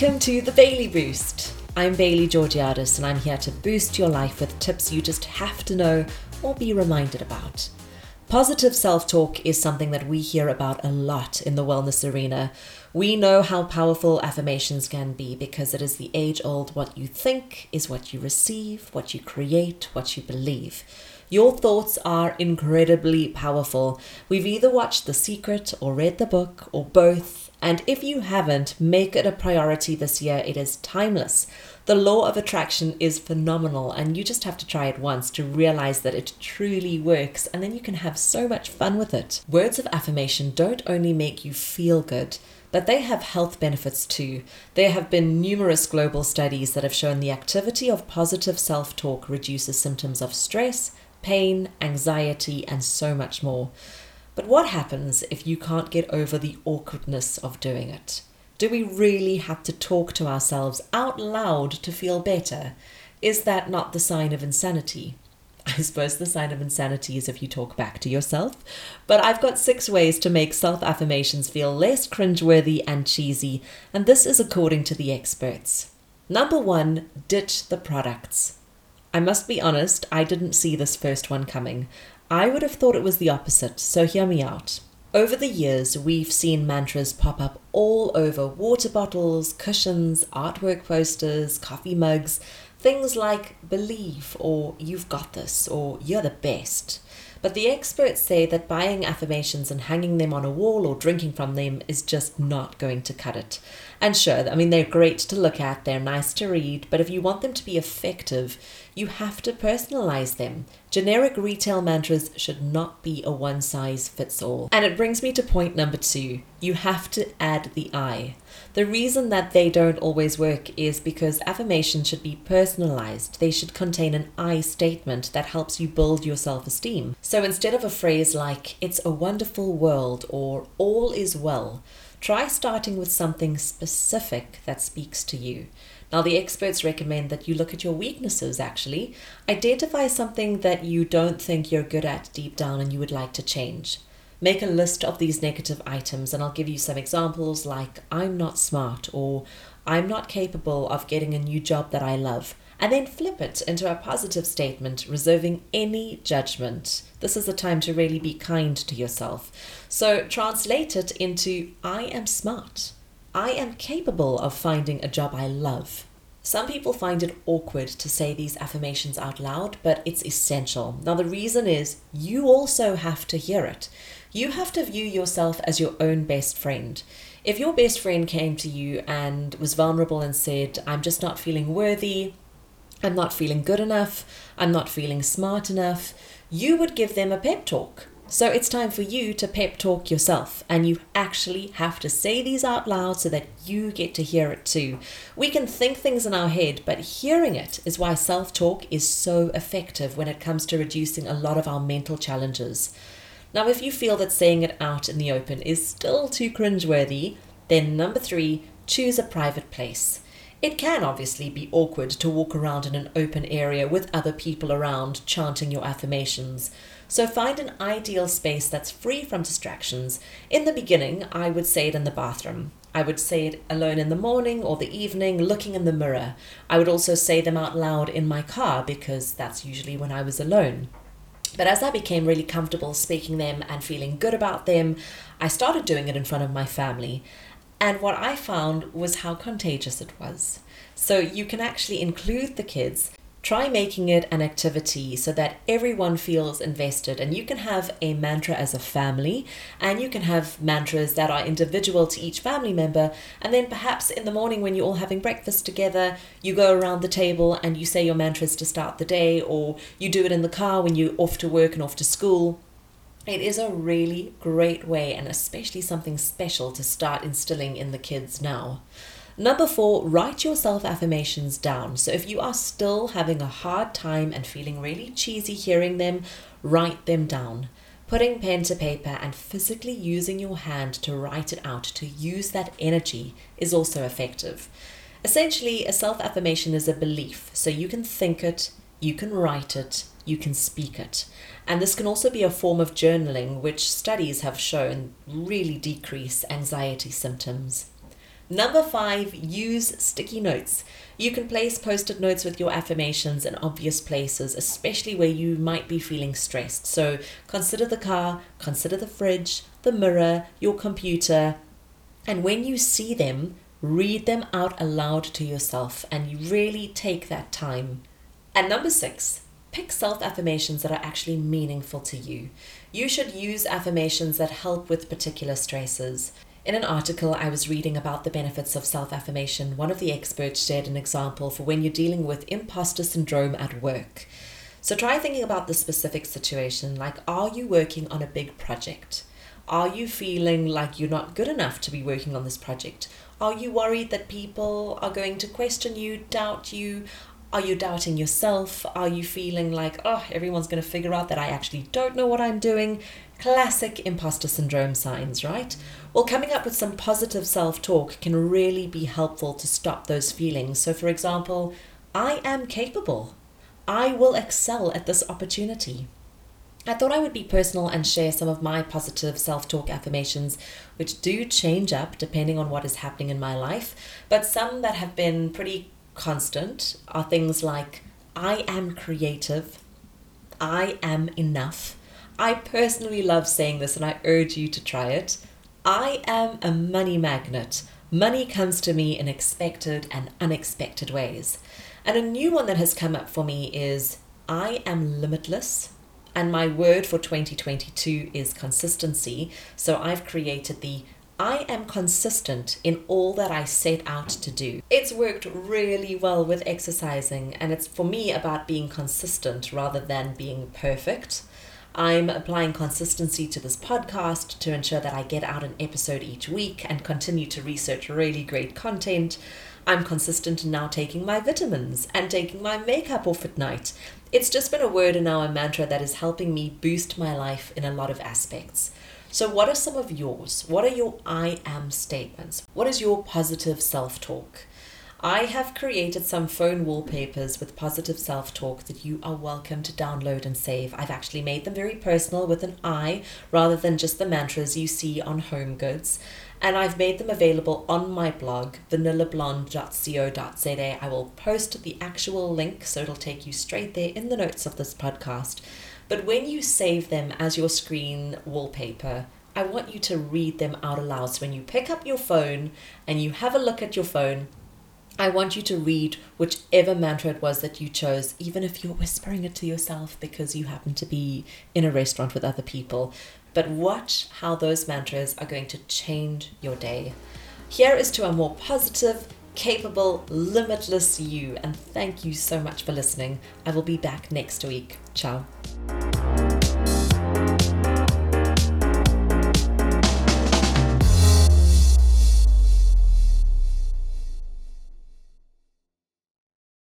Welcome to the Bailey Boost. I'm Bailey Georgiadis and I'm here to boost your life with tips you just have to know or be reminded about. Positive self talk is something that we hear about a lot in the wellness arena. We know how powerful affirmations can be because it is the age old what you think is what you receive, what you create, what you believe. Your thoughts are incredibly powerful. We've either watched The Secret or read the book or both, and if you haven't, make it a priority this year. It is timeless. The law of attraction is phenomenal, and you just have to try it once to realize that it truly works, and then you can have so much fun with it. Words of affirmation don't only make you feel good but they have health benefits too. There have been numerous global studies that have shown the activity of positive self talk reduces symptoms of stress, pain, anxiety, and so much more. But what happens if you can't get over the awkwardness of doing it? Do we really have to talk to ourselves out loud to feel better? Is that not the sign of insanity? I suppose the sign of insanity is if you talk back to yourself. But I've got six ways to make self affirmations feel less cringeworthy and cheesy, and this is according to the experts. Number one, ditch the products. I must be honest, I didn't see this first one coming. I would have thought it was the opposite, so hear me out. Over the years, we've seen mantras pop up all over water bottles, cushions, artwork posters, coffee mugs, things like believe or you've got this or you're the best. But the experts say that buying affirmations and hanging them on a wall or drinking from them is just not going to cut it. And sure, I mean, they're great to look at, they're nice to read, but if you want them to be effective, you have to personalize them. Generic retail mantras should not be a one size fits all. And it brings me to point number two you have to add the I. The reason that they don't always work is because affirmations should be personalized. They should contain an I statement that helps you build your self esteem. So instead of a phrase like, it's a wonderful world or all is well, Try starting with something specific that speaks to you. Now, the experts recommend that you look at your weaknesses actually. Identify something that you don't think you're good at deep down and you would like to change. Make a list of these negative items, and I'll give you some examples like I'm not smart or I'm not capable of getting a new job that I love and then flip it into a positive statement, reserving any judgment. This is the time to really be kind to yourself. So translate it into I am smart. I am capable of finding a job I love. Some people find it awkward to say these affirmations out loud, but it's essential. Now, the reason is you also have to hear it. You have to view yourself as your own best friend. If your best friend came to you and was vulnerable and said, I'm just not feeling worthy, I'm not feeling good enough, I'm not feeling smart enough, you would give them a pep talk. So it's time for you to pep talk yourself, and you actually have to say these out loud so that you get to hear it too. We can think things in our head, but hearing it is why self talk is so effective when it comes to reducing a lot of our mental challenges. Now, if you feel that saying it out in the open is still too cringeworthy, then number three, choose a private place. It can obviously be awkward to walk around in an open area with other people around chanting your affirmations. So find an ideal space that's free from distractions. In the beginning, I would say it in the bathroom. I would say it alone in the morning or the evening, looking in the mirror. I would also say them out loud in my car because that's usually when I was alone. But as I became really comfortable speaking them and feeling good about them, I started doing it in front of my family. And what I found was how contagious it was. So you can actually include the kids. Try making it an activity so that everyone feels invested, and you can have a mantra as a family, and you can have mantras that are individual to each family member. And then perhaps in the morning, when you're all having breakfast together, you go around the table and you say your mantras to start the day, or you do it in the car when you're off to work and off to school it is a really great way, and especially something special to start instilling in the kids now. Number four, write your self affirmations down. So if you are still having a hard time and feeling really cheesy hearing them, write them down. Putting pen to paper and physically using your hand to write it out, to use that energy, is also effective. Essentially, a self affirmation is a belief, so you can think it, you can write it, you can speak it. And this can also be a form of journaling, which studies have shown really decrease anxiety symptoms. Number five, use sticky notes. You can place post it notes with your affirmations in obvious places, especially where you might be feeling stressed. So consider the car, consider the fridge, the mirror, your computer, and when you see them, read them out aloud to yourself and you really take that time. And number six, pick self affirmations that are actually meaningful to you. You should use affirmations that help with particular stresses. In an article I was reading about the benefits of self affirmation, one of the experts shared an example for when you're dealing with imposter syndrome at work. So try thinking about the specific situation like, are you working on a big project? Are you feeling like you're not good enough to be working on this project? Are you worried that people are going to question you, doubt you? Are you doubting yourself? Are you feeling like, oh, everyone's going to figure out that I actually don't know what I'm doing? Classic imposter syndrome signs, right? Well, coming up with some positive self talk can really be helpful to stop those feelings. So, for example, I am capable. I will excel at this opportunity. I thought I would be personal and share some of my positive self talk affirmations, which do change up depending on what is happening in my life. But some that have been pretty constant are things like I am creative, I am enough. I personally love saying this and I urge you to try it. I am a money magnet. Money comes to me in expected and unexpected ways. And a new one that has come up for me is I am limitless. And my word for 2022 is consistency. So I've created the I am consistent in all that I set out to do. It's worked really well with exercising, and it's for me about being consistent rather than being perfect. I'm applying consistency to this podcast to ensure that I get out an episode each week and continue to research really great content. I'm consistent in now taking my vitamins and taking my makeup off at night it's just been a word and now a mantra that is helping me boost my life in a lot of aspects. So, what are some of yours? What are your I am statements? What is your positive self talk? I have created some phone wallpapers with positive self talk that you are welcome to download and save. I've actually made them very personal with an I rather than just the mantras you see on home goods and I've made them available on my blog, vanillablonde.co.za. I will post the actual link so it'll take you straight there in the notes of this podcast. But when you save them as your screen wallpaper, I want you to read them out aloud. So when you pick up your phone and you have a look at your phone, I want you to read whichever mantra it was that you chose, even if you're whispering it to yourself because you happen to be in a restaurant with other people. But watch how those mantras are going to change your day. Here is to a more positive, capable, limitless you. And thank you so much for listening. I will be back next week. Ciao.